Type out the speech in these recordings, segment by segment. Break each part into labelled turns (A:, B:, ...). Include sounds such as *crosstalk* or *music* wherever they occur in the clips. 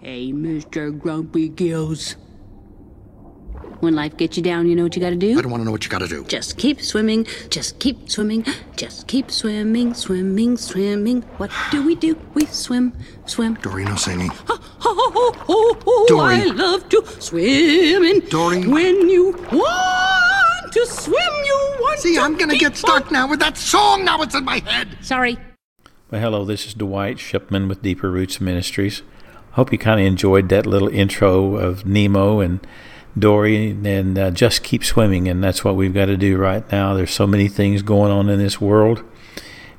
A: Hey, Mr. Grumpy Gills. When life gets you down, you know what you gotta do?
B: I don't want to know what you got to do.
A: Just keep swimming, just keep swimming, just keep swimming, swimming, swimming. What do we do? We swim, swim.
B: Doreen singing.
A: Oh, oh, oh, oh,
B: Dory.
A: I love to swim in.
B: Dory.
A: When you want to swim, you want to?
B: See,
A: to
B: I'm gonna get stuck now with that song. Now it's in my head.
A: Sorry.
C: Well, hello, this is Dwight Shipman with Deeper Roots Ministries. Hope you kind of enjoyed that little intro of Nemo and Dory and uh, just keep swimming. And that's what we've got to do right now. There's so many things going on in this world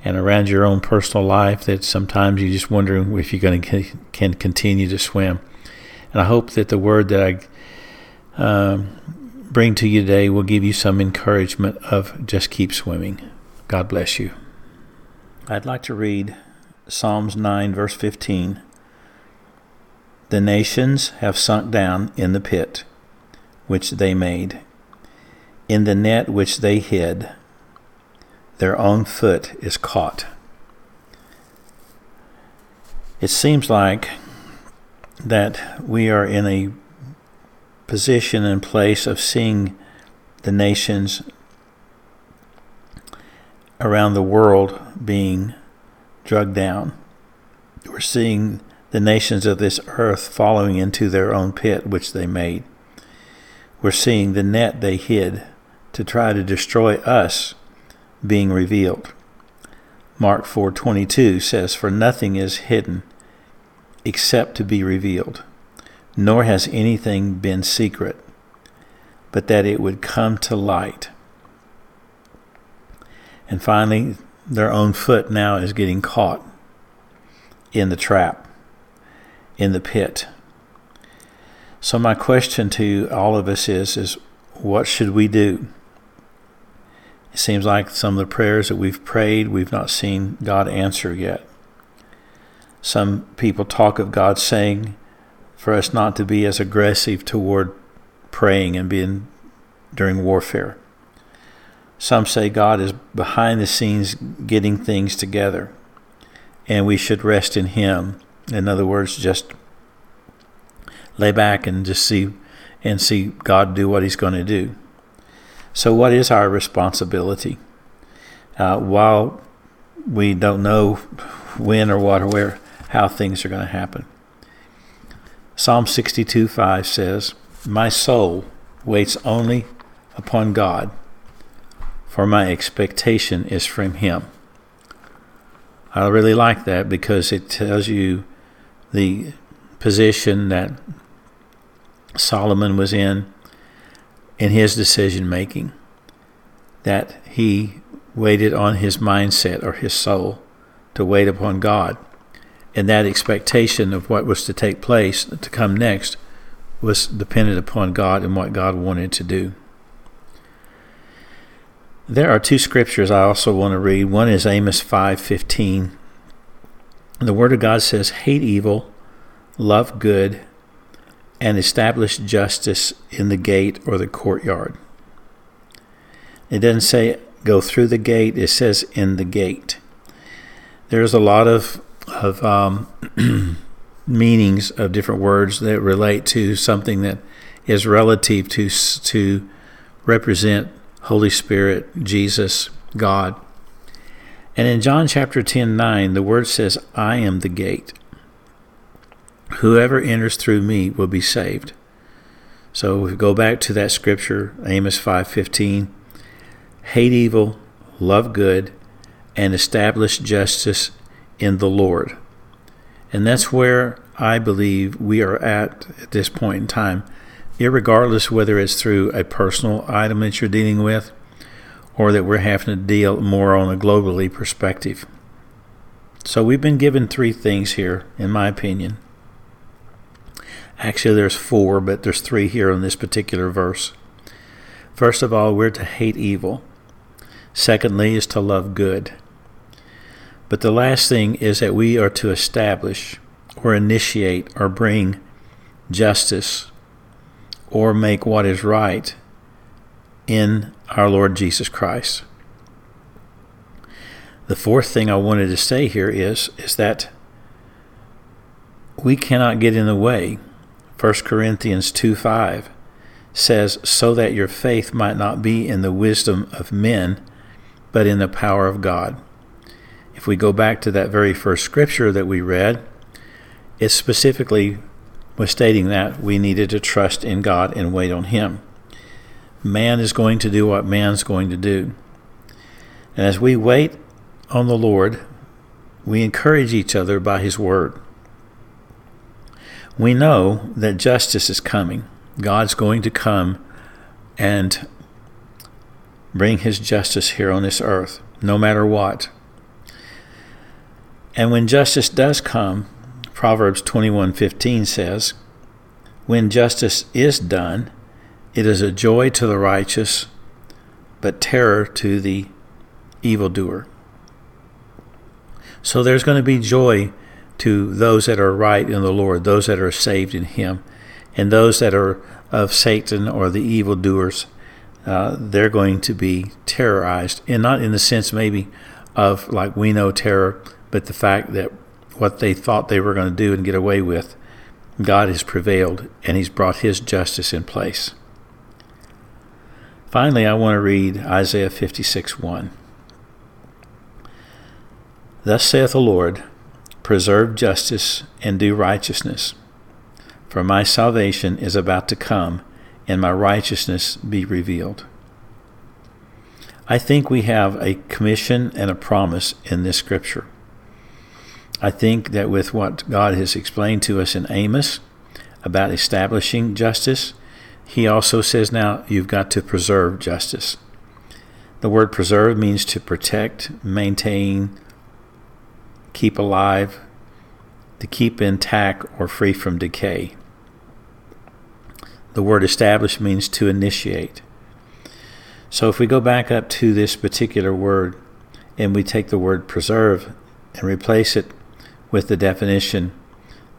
C: and around your own personal life that sometimes you're just wondering if you're going to can continue to swim. And I hope that the word that I um, bring to you today will give you some encouragement of just keep swimming. God bless you. I'd like to read Psalms 9, verse 15. The nations have sunk down in the pit which they made, in the net which they hid. Their own foot is caught. It seems like that we are in a position and place of seeing the nations around the world being drugged down. We're seeing the nations of this earth following into their own pit which they made. We're seeing the net they hid to try to destroy us being revealed. Mark 4:22 says for nothing is hidden except to be revealed nor has anything been secret but that it would come to light. And finally, their own foot now is getting caught in the trap, in the pit. So my question to all of us is is what should we do? It seems like some of the prayers that we've prayed, we've not seen God answer yet. Some people talk of God saying for us not to be as aggressive toward praying and being during warfare. Some say God is behind the scenes getting things together, and we should rest in Him. In other words, just lay back and just see and see God do what He's going to do. So, what is our responsibility? Uh, while we don't know when or what or where, how things are going to happen. Psalm 62 5 says, My soul waits only upon God, for my expectation is from Him. I really like that because it tells you the position that Solomon was in in his decision making, that he waited on his mindset or his soul to wait upon God. And that expectation of what was to take place to come next was dependent upon God and what God wanted to do. There are two scriptures I also want to read. One is Amos 5:15. The word of God says, "Hate evil, love good, and establish justice in the gate or the courtyard." It doesn't say go through the gate, it says in the gate. There's a lot of of um, *clears throat* meanings of different words that relate to something that is relative to to represent Holy Spirit, Jesus, God. And in John chapter 10 9, the word says, I am the gate. Whoever enters through me will be saved. So we go back to that scripture, Amos 5:15, hate evil, love good, and establish justice in the Lord. And that's where I believe we are at at this point in time, regardless whether it's through a personal item that you're dealing with or that we're having to deal more on a globally perspective. So we've been given three things here, in my opinion. Actually, there's four, but there's three here in this particular verse. First of all, we're to hate evil. Secondly, is to love good. But the last thing is that we are to establish or initiate or bring justice or make what is right in our Lord Jesus Christ. The fourth thing I wanted to say here is, is that we cannot get in the way. 1 Corinthians 2 5 says, So that your faith might not be in the wisdom of men, but in the power of God. If we go back to that very first scripture that we read, it specifically was stating that we needed to trust in God and wait on Him. Man is going to do what man's going to do. And as we wait on the Lord, we encourage each other by His Word. We know that justice is coming. God's going to come and bring His justice here on this earth, no matter what. And when justice does come, Proverbs 21:15 says, "When justice is done, it is a joy to the righteous, but terror to the evildoer." So there's going to be joy to those that are right in the Lord, those that are saved in Him, and those that are of Satan or the evildoers. Uh, they're going to be terrorized, and not in the sense maybe of like we know terror, but the fact that what they thought they were going to do and get away with, God has prevailed and He's brought His justice in place. Finally, I want to read Isaiah 56 1. Thus saith the Lord, Preserve justice and do righteousness, for my salvation is about to come, and my righteousness be revealed. I think we have a commission and a promise in this scripture. I think that with what God has explained to us in Amos about establishing justice, he also says now you've got to preserve justice. The word preserve means to protect, maintain, keep alive, to keep intact or free from decay. The word establish means to initiate. So if we go back up to this particular word and we take the word preserve and replace it with the definition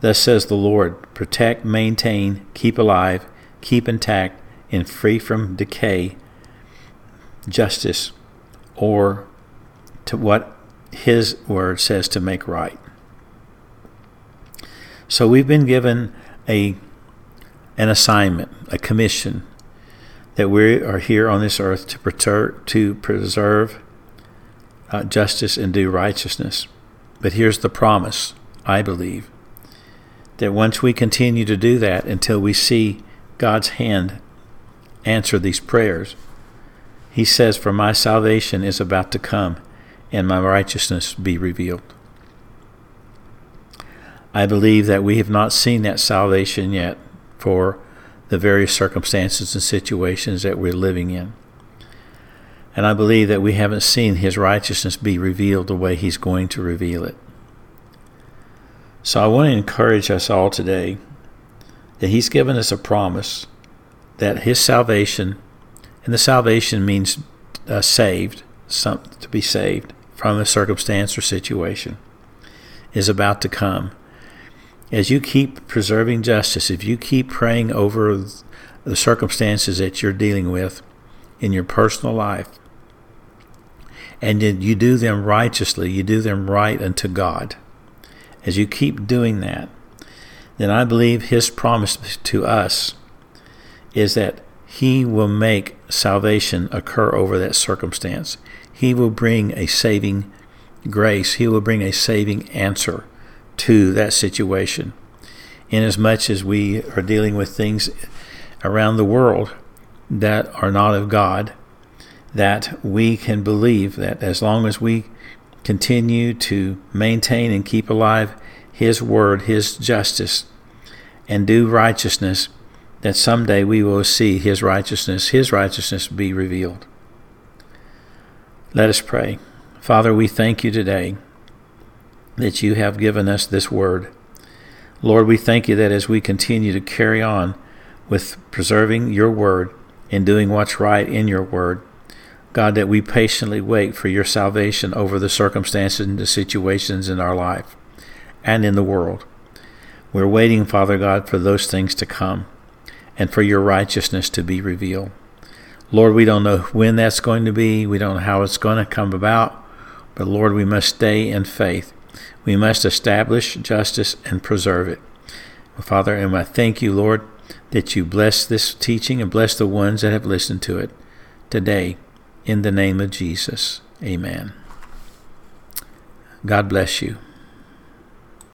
C: Thus says the Lord protect, maintain, keep alive, keep intact, and free from decay, justice, or to what His word says to make right. So we've been given a an assignment, a commission that we are here on this earth to, preter- to preserve uh, justice and do righteousness. But here's the promise, I believe, that once we continue to do that until we see God's hand answer these prayers, He says, For my salvation is about to come, and my righteousness be revealed. I believe that we have not seen that salvation yet for the various circumstances and situations that we're living in. And I believe that we haven't seen his righteousness be revealed the way he's going to reveal it. So I want to encourage us all today that he's given us a promise that his salvation, and the salvation means uh, saved, some, to be saved from a circumstance or situation, is about to come. As you keep preserving justice, if you keep praying over the circumstances that you're dealing with in your personal life, and you do them righteously, you do them right unto God. As you keep doing that, then I believe His promise to us is that He will make salvation occur over that circumstance. He will bring a saving grace, He will bring a saving answer to that situation. Inasmuch as we are dealing with things around the world that are not of God, that we can believe that as long as we continue to maintain and keep alive His Word, His justice, and do righteousness, that someday we will see His righteousness, His righteousness be revealed. Let us pray. Father, we thank you today that you have given us this Word. Lord, we thank you that as we continue to carry on with preserving your Word and doing what's right in your Word, God, that we patiently wait for your salvation over the circumstances and the situations in our life and in the world. We're waiting, Father God, for those things to come and for your righteousness to be revealed. Lord, we don't know when that's going to be, we don't know how it's going to come about, but Lord, we must stay in faith. We must establish justice and preserve it. Father, and I thank you, Lord, that you bless this teaching and bless the ones that have listened to it today. In the name of Jesus. Amen. God bless you.